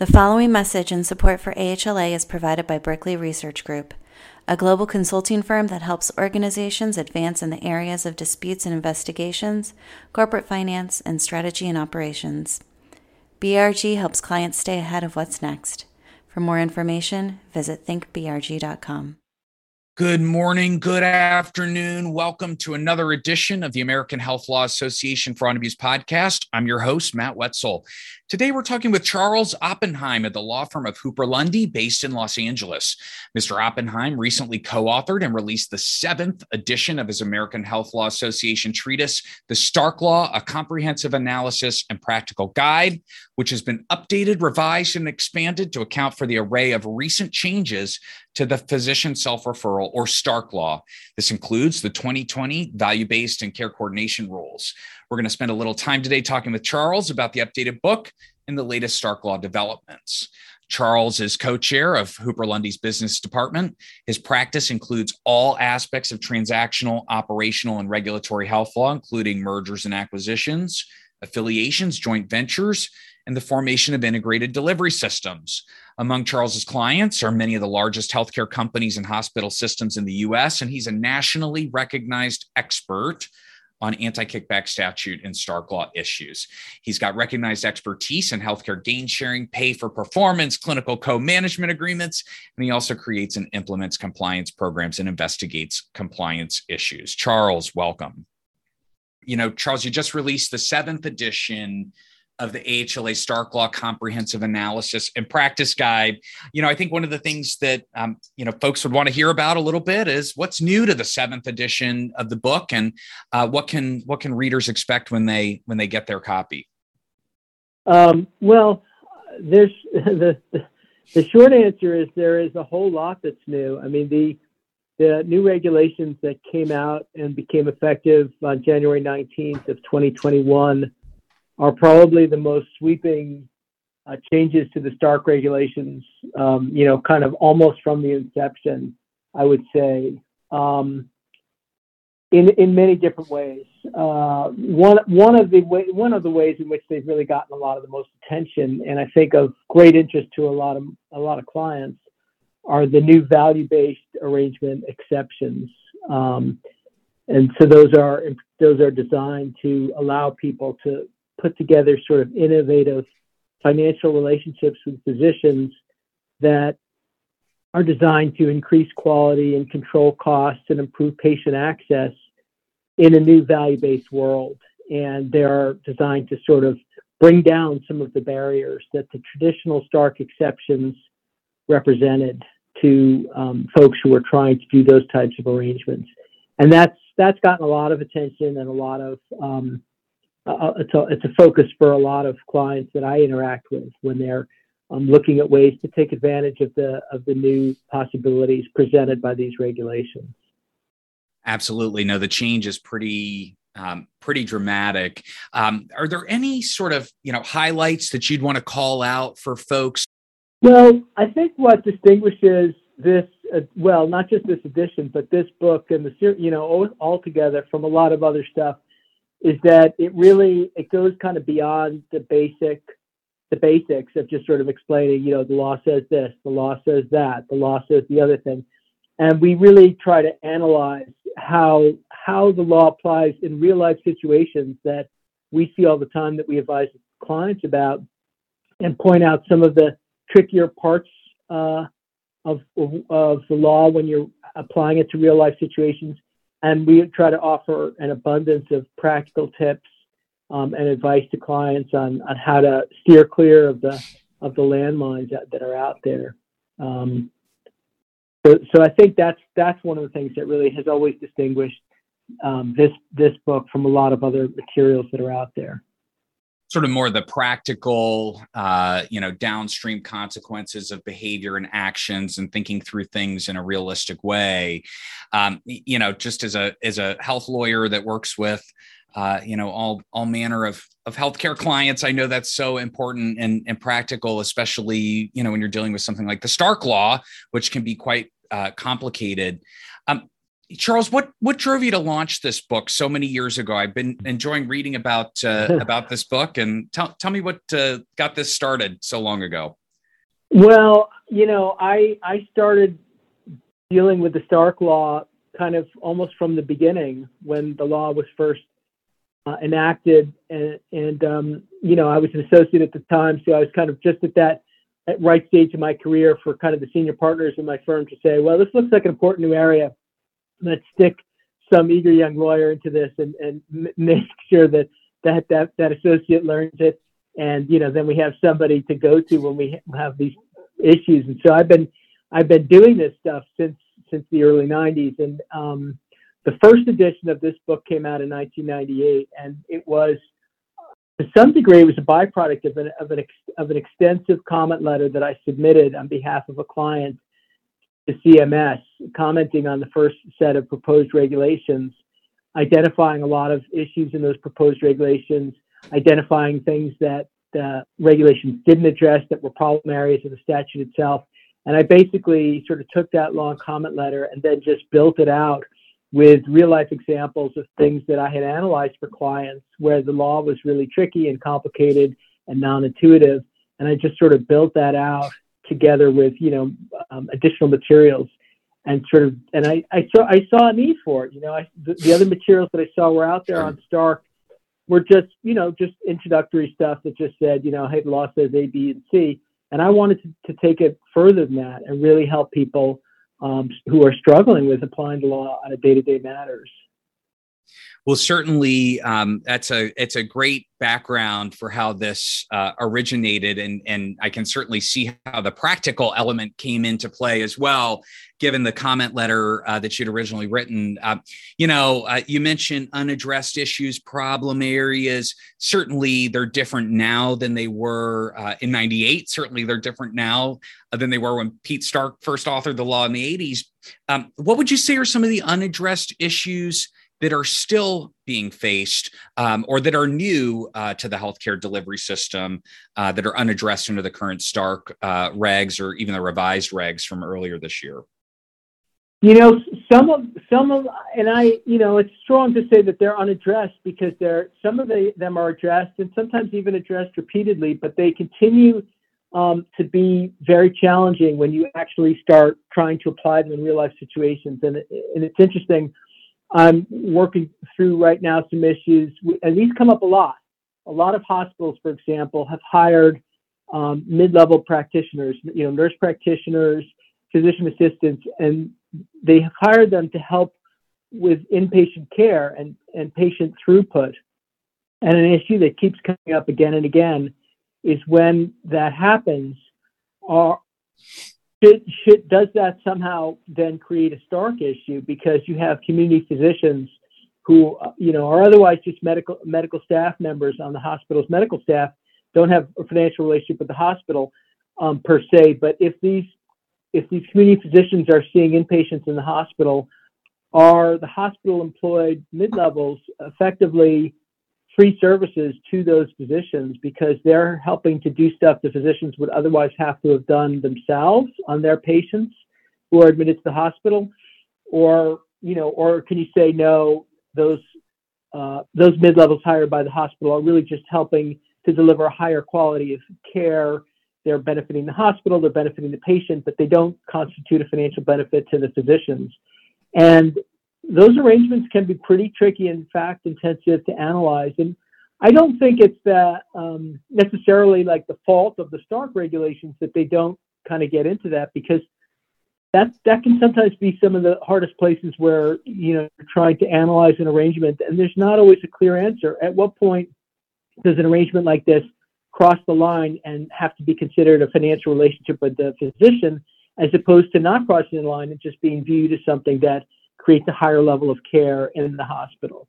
The following message and support for AHLA is provided by Berkeley Research Group, a global consulting firm that helps organizations advance in the areas of disputes and investigations, corporate finance, and strategy and operations. BRG helps clients stay ahead of what's next. For more information, visit thinkbrg.com. Good morning, good afternoon. Welcome to another edition of the American Health Law Association Fraud and Abuse podcast. I'm your host, Matt Wetzel. Today, we're talking with Charles Oppenheim at the law firm of Hooper Lundy, based in Los Angeles. Mr. Oppenheim recently co authored and released the seventh edition of his American Health Law Association treatise, The Stark Law A Comprehensive Analysis and Practical Guide, which has been updated, revised, and expanded to account for the array of recent changes to the physician self referral or Stark Law. This includes the 2020 value based and care coordination rules. We're going to spend a little time today talking with Charles about the updated book and the latest Stark Law developments. Charles is co chair of Hooper Lundy's business department. His practice includes all aspects of transactional, operational, and regulatory health law, including mergers and acquisitions, affiliations, joint ventures, and the formation of integrated delivery systems. Among Charles's clients are many of the largest healthcare companies and hospital systems in the US, and he's a nationally recognized expert on anti kickback statute and Stark Law issues. He's got recognized expertise in healthcare gain sharing, pay for performance, clinical co management agreements, and he also creates and implements compliance programs and investigates compliance issues. Charles, welcome. You know, Charles, you just released the seventh edition of the AHLA Stark Law Comprehensive Analysis and Practice Guide. You know, I think one of the things that um, you know folks would want to hear about a little bit is what's new to the seventh edition of the book, and uh, what can what can readers expect when they when they get their copy. Um, well, there's the the short answer is there is a whole lot that's new. I mean the the new regulations that came out and became effective on January 19th of 2021 are probably the most sweeping uh, changes to the Stark regulations, um, you know, kind of almost from the inception, I would say, um, in in many different ways. Uh, one one of the way, one of the ways in which they've really gotten a lot of the most attention, and I think of great interest to a lot of a lot of clients, are the new value-based arrangement exceptions. Um, and so those are those are designed to allow people to put together sort of innovative financial relationships with physicians that are designed to increase quality and control costs and improve patient access in a new value based world. And they are designed to sort of bring down some of the barriers that the traditional Stark exceptions represented to um, folks who are trying to do those types of arrangements. And that's that's gotten a lot of attention and a lot of um, uh, it's, a, it's a focus for a lot of clients that I interact with when they're um, looking at ways to take advantage of the of the new possibilities presented by these regulations. Absolutely, no, the change is pretty um, pretty dramatic. Um, are there any sort of you know highlights that you'd want to call out for folks? Well, I think what distinguishes this, uh, well, not just this edition, but this book and the series, you know all together from a lot of other stuff is that it really it goes kind of beyond the basic the basics of just sort of explaining, you know, the law says this, the law says that, the law says the other thing. And we really try to analyze how how the law applies in real life situations that we see all the time that we advise clients about and point out some of the trickier parts uh, of, of the law when you're applying it to real life situations and we try to offer an abundance of practical tips um, and advice to clients on, on how to steer clear of the of the landmines that, that are out there. Um, so, so I think that's that's one of the things that really has always distinguished um, this this book from a lot of other materials that are out there sort of more the practical uh, you know downstream consequences of behavior and actions and thinking through things in a realistic way. Um, you know just as a as a health lawyer that works with uh, you know all all manner of of healthcare clients i know that's so important and, and practical especially you know when you're dealing with something like the stark law which can be quite uh, complicated. Um, Charles, what what drove you to launch this book so many years ago? I've been enjoying reading about uh, about this book, and tell tell me what uh, got this started so long ago. Well, you know, I I started dealing with the Stark Law kind of almost from the beginning when the law was first uh, enacted, and, and um, you know, I was an associate at the time, so I was kind of just at that at right stage of my career for kind of the senior partners in my firm to say, well, this looks like an important new area. Let's stick some eager young lawyer into this and, and make sure that that, that that associate learns it. And, you know, then we have somebody to go to when we have these issues. And so I've been, I've been doing this stuff since, since the early 90s. And um, the first edition of this book came out in 1998, and it was to some degree, it was a byproduct of an, of an, ex, of an extensive comment letter that I submitted on behalf of a client to CMS, commenting on the first set of proposed regulations, identifying a lot of issues in those proposed regulations, identifying things that the regulations didn't address that were problem areas of the statute itself. And I basically sort of took that long comment letter and then just built it out with real life examples of things that I had analyzed for clients where the law was really tricky and complicated and non intuitive. And I just sort of built that out together with, you know, um, additional materials and sort of, and I, I saw, I saw a need for it. You know, I, the, the other materials that I saw were out there on Stark were just, you know, just introductory stuff that just said, you know, hey, the law says A, B, and C. And I wanted to, to take it further than that and really help people um, who are struggling with applying the law on a day-to-day matters. Well, certainly, um, that's a it's a great background for how this uh, originated, and and I can certainly see how the practical element came into play as well, given the comment letter uh, that you'd originally written. Uh, you know, uh, you mentioned unaddressed issues, problem areas. Certainly, they're different now than they were uh, in '98. Certainly, they're different now uh, than they were when Pete Stark first authored the law in the '80s. Um, what would you say are some of the unaddressed issues? That are still being faced um, or that are new uh, to the healthcare delivery system uh, that are unaddressed under the current Stark uh, regs or even the revised regs from earlier this year? You know, some of some of, and I, you know, it's strong to say that they're unaddressed because they're some of the, them are addressed and sometimes even addressed repeatedly, but they continue um, to be very challenging when you actually start trying to apply them in real life situations. And, and it's interesting I'm working through right now some issues, and these come up a lot. A lot of hospitals, for example, have hired um, mid-level practitioners, you know, nurse practitioners, physician assistants, and they have hired them to help with inpatient care and, and patient throughput. And an issue that keeps coming up again and again is when that happens, are should, should, does that somehow then create a Stark issue because you have community physicians who, you know, are otherwise just medical medical staff members on the hospital's medical staff, don't have a financial relationship with the hospital um, per se. But if these if these community physicians are seeing inpatients in the hospital, are the hospital employed mid levels effectively free services to those physicians because they're helping to do stuff the physicians would otherwise have to have done themselves on their patients who are admitted to the hospital. Or you know or can you say no those uh, those mid-levels hired by the hospital are really just helping to deliver a higher quality of care. They're benefiting the hospital they're benefiting the patient but they don't constitute a financial benefit to the physicians. And those arrangements can be pretty tricky and fact intensive to analyze. And I don't think it's that um, necessarily like the fault of the Stark regulations that they don't kind of get into that because that that can sometimes be some of the hardest places where you know you're trying to analyze an arrangement and there's not always a clear answer. At what point does an arrangement like this cross the line and have to be considered a financial relationship with the physician as opposed to not crossing the line and just being viewed as something that creates a higher level of care in the hospital.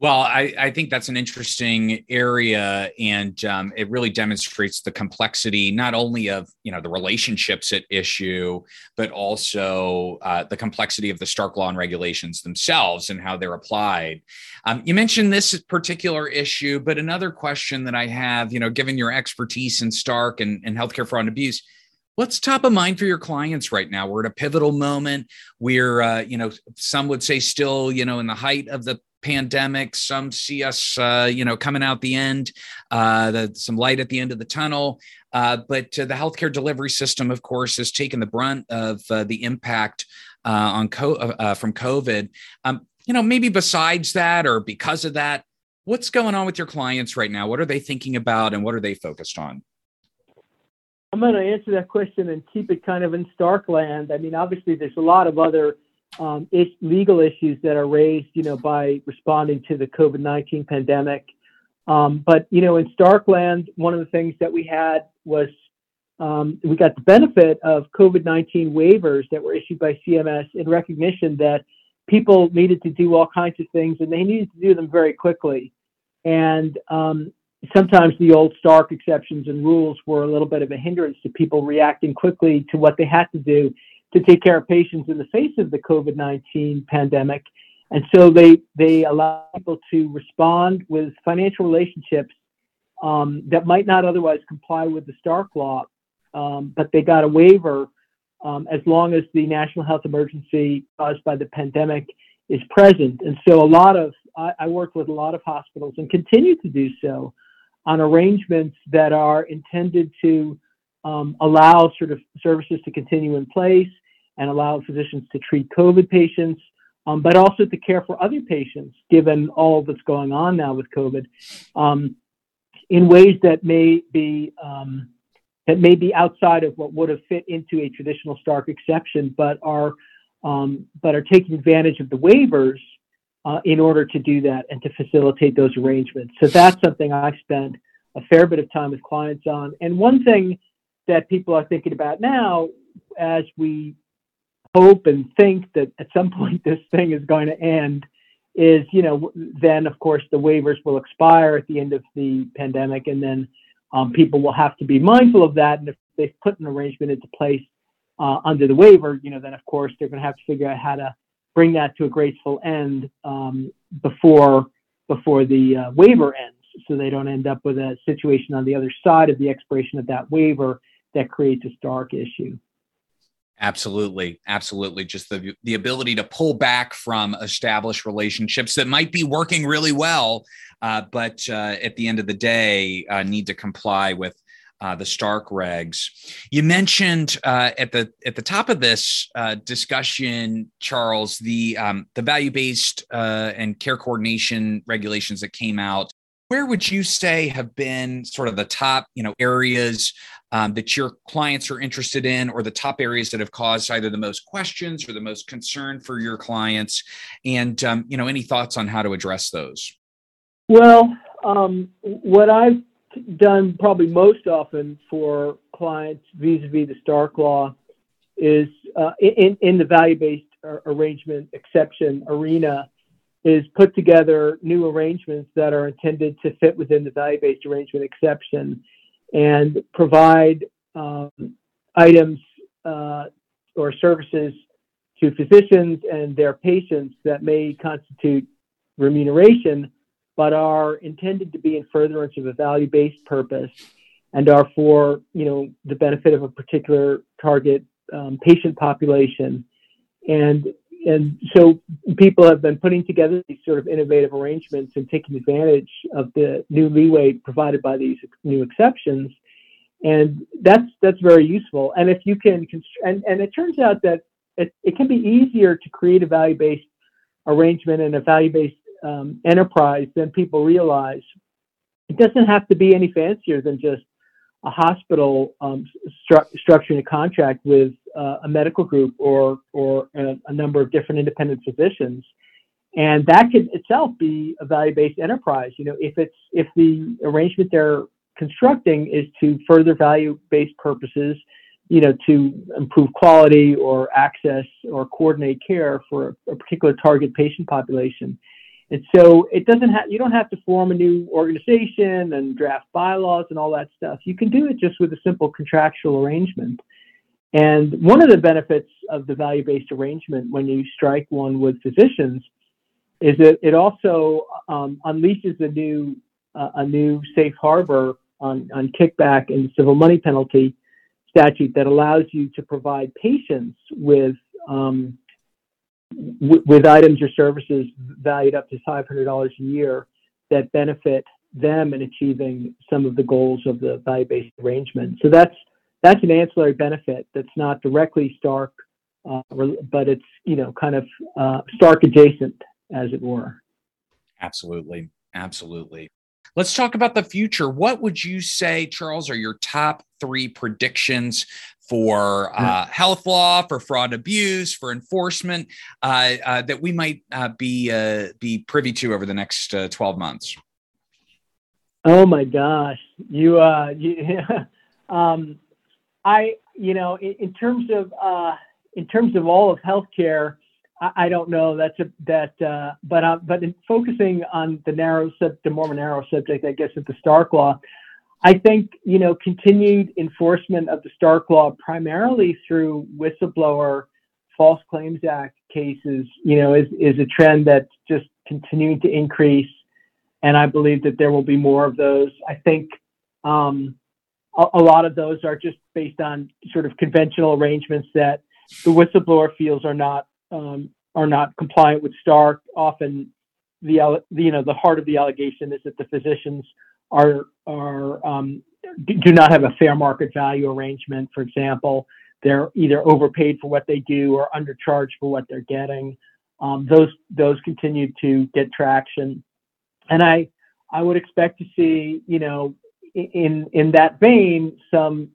Well, I, I think that's an interesting area, and um, it really demonstrates the complexity not only of you know the relationships at issue, but also uh, the complexity of the Stark law and regulations themselves and how they're applied. Um, you mentioned this particular issue, but another question that I have, you know, given your expertise in Stark and, and healthcare fraud and abuse, what's top of mind for your clients right now we're at a pivotal moment we're uh, you know some would say still you know in the height of the pandemic. Some see us, uh, you know, coming out the end, uh, the, some light at the end of the tunnel. Uh, but uh, the healthcare delivery system, of course, has taken the brunt of uh, the impact on co- from COVID. Um, you know, maybe besides that or because of that, what's going on with your clients right now? What are they thinking about, and what are they focused on? I'm going to answer that question and keep it kind of in stark land. I mean, obviously, there's a lot of other um, legal issues that are raised, you know, by responding to the COVID-19 pandemic. Um, but you know, in stark land, one of the things that we had was um, we got the benefit of COVID-19 waivers that were issued by CMS in recognition that people needed to do all kinds of things and they needed to do them very quickly. And um, sometimes the old Stark exceptions and rules were a little bit of a hindrance to people reacting quickly to what they had to do to take care of patients in the face of the COVID 19 pandemic. And so they, they allow people to respond with financial relationships um, that might not otherwise comply with the Stark law, um, but they got a waiver um, as long as the national health emergency caused by the pandemic is present. And so a lot of, I, I worked with a lot of hospitals and continue to do so on arrangements that are intended to um, allow sort of services to continue in place and allow physicians to treat COVID patients, um, but also to care for other patients, given all that's going on now with COVID, um, in ways that may be um, that may be outside of what would have fit into a traditional Stark exception, but are um, but are taking advantage of the waivers uh, in order to do that and to facilitate those arrangements. So that's something I've spent a fair bit of time with clients on. And one thing that people are thinking about now, as we hope and think that at some point this thing is going to end, is you know then of course the waivers will expire at the end of the pandemic, and then um, people will have to be mindful of that. And if they've put an arrangement into place uh, under the waiver, you know then of course they're going to have to figure out how to bring that to a graceful end um, before before the uh, waiver ends, so they don't end up with a situation on the other side of the expiration of that waiver that creates a stark issue. Absolutely, absolutely. Just the the ability to pull back from established relationships that might be working really well, uh, but uh, at the end of the day, uh, need to comply with uh, the Stark regs. You mentioned uh, at the at the top of this uh, discussion, Charles, the um, the value based uh, and care coordination regulations that came out. Where would you say have been sort of the top you know areas um, that your clients are interested in, or the top areas that have caused either the most questions or the most concern for your clients? And um, you know, any thoughts on how to address those? Well, um, what I've done probably most often for clients vis-a-vis the Stark law is uh, in, in the value-based arrangement exception arena is put together new arrangements that are intended to fit within the value-based arrangement exception and provide um, items uh, or services to physicians and their patients that may constitute remuneration but are intended to be in furtherance of a value-based purpose and are for you know the benefit of a particular target um, patient population. And and so people have been putting together these sort of innovative arrangements and taking advantage of the new leeway provided by these new exceptions. And that's that's very useful. And if you can and, and it turns out that it, it can be easier to create a value-based arrangement and a value-based um, enterprise than people realize. It doesn't have to be any fancier than just a hospital um, stru- structuring a contract with uh, a medical group or or a, a, number of different independent physicians, and that could itself be a value-based enterprise. You know, if it's if the arrangement they're constructing is to further value-based purposes, you know, to improve quality or access or coordinate care for a particular target patient population, and so it doesn't have you don't have to form a new organization and draft bylaws and all that stuff. You can do it just with a simple contractual arrangement. And one of the benefits of the value-based arrangement when you strike one with physicians is that it also um, unleashes a new uh, a new safe harbor on, on kickback and civil money penalty statute that allows you to provide patients with um, w- with items or services valued up to $500 a year that benefit them in achieving some of the goals of the value-based arrangement. So that's that's an ancillary benefit that's not directly Stark, uh, but it's you know kind of uh, Stark adjacent, as it were. Absolutely, absolutely. Let's talk about the future. What would you say, Charles, are your top three predictions for uh, health law, for fraud abuse, for enforcement uh, uh, that we might uh, be uh, be privy to over the next uh, twelve months? Oh my gosh, you, you um, I, you know, in, in terms of in terms of all of healthcare, I, I don't know. That's a that, uh, but but in focusing on the narrow sub, the more narrow subject, I guess, of the Stark Law, I think you know continued enforcement of the Stark Law primarily through whistleblower False Claims Act cases, you know, is is a trend that's just continuing to increase, and I believe that there will be more of those. I think. Um, a, a lot of those are just based on sort of conventional arrangements that the whistleblower feels are not um, are not compliant with Stark. Often, the you know the heart of the allegation is that the physicians are are um, do not have a fair market value arrangement. For example, they're either overpaid for what they do or undercharged for what they're getting. Um, those those continue to get traction, and I I would expect to see you know in in that vein some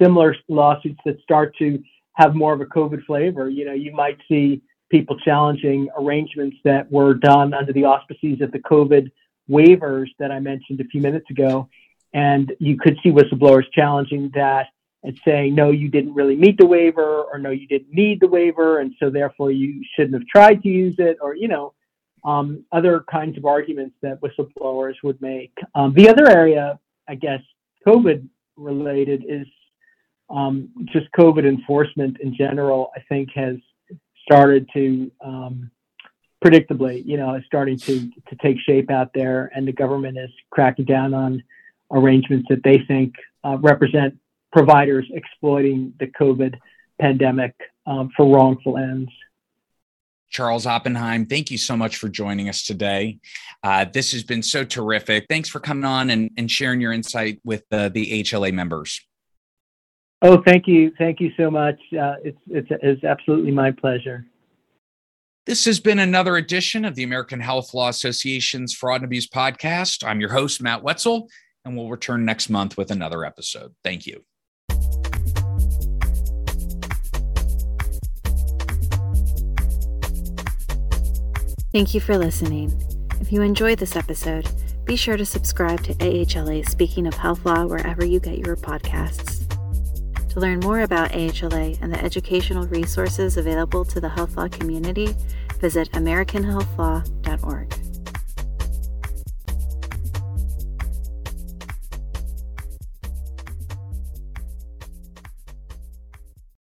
similar lawsuits that start to have more of a COVID flavor. You know, you might see people challenging arrangements that were done under the auspices of the COVID waivers that I mentioned a few minutes ago. And you could see whistleblowers challenging that and saying, no, you didn't really meet the waiver, or no, you didn't need the waiver, and so therefore you shouldn't have tried to use it, or, you know, um, other kinds of arguments that whistleblowers would make. Um, the other area, I guess, COVID related is um, just COVID enforcement in general, I think has started to um, predictably, you know, is starting to to take shape out there, and the government is cracking down on arrangements that they think uh, represent providers exploiting the COVID pandemic um, for wrongful ends. Charles Oppenheim, thank you so much for joining us today. Uh, this has been so terrific. Thanks for coming on and, and sharing your insight with uh, the HLA members. Oh, thank you. Thank you so much. Uh, it's, it's, it's absolutely my pleasure. This has been another edition of the American Health Law Association's Fraud and Abuse Podcast. I'm your host, Matt Wetzel, and we'll return next month with another episode. Thank you. Thank you for listening. If you enjoyed this episode, be sure to subscribe to AHLA Speaking of Health Law wherever you get your podcasts. To learn more about AHLA and the educational resources available to the health law community, visit AmericanHealthLaw.org.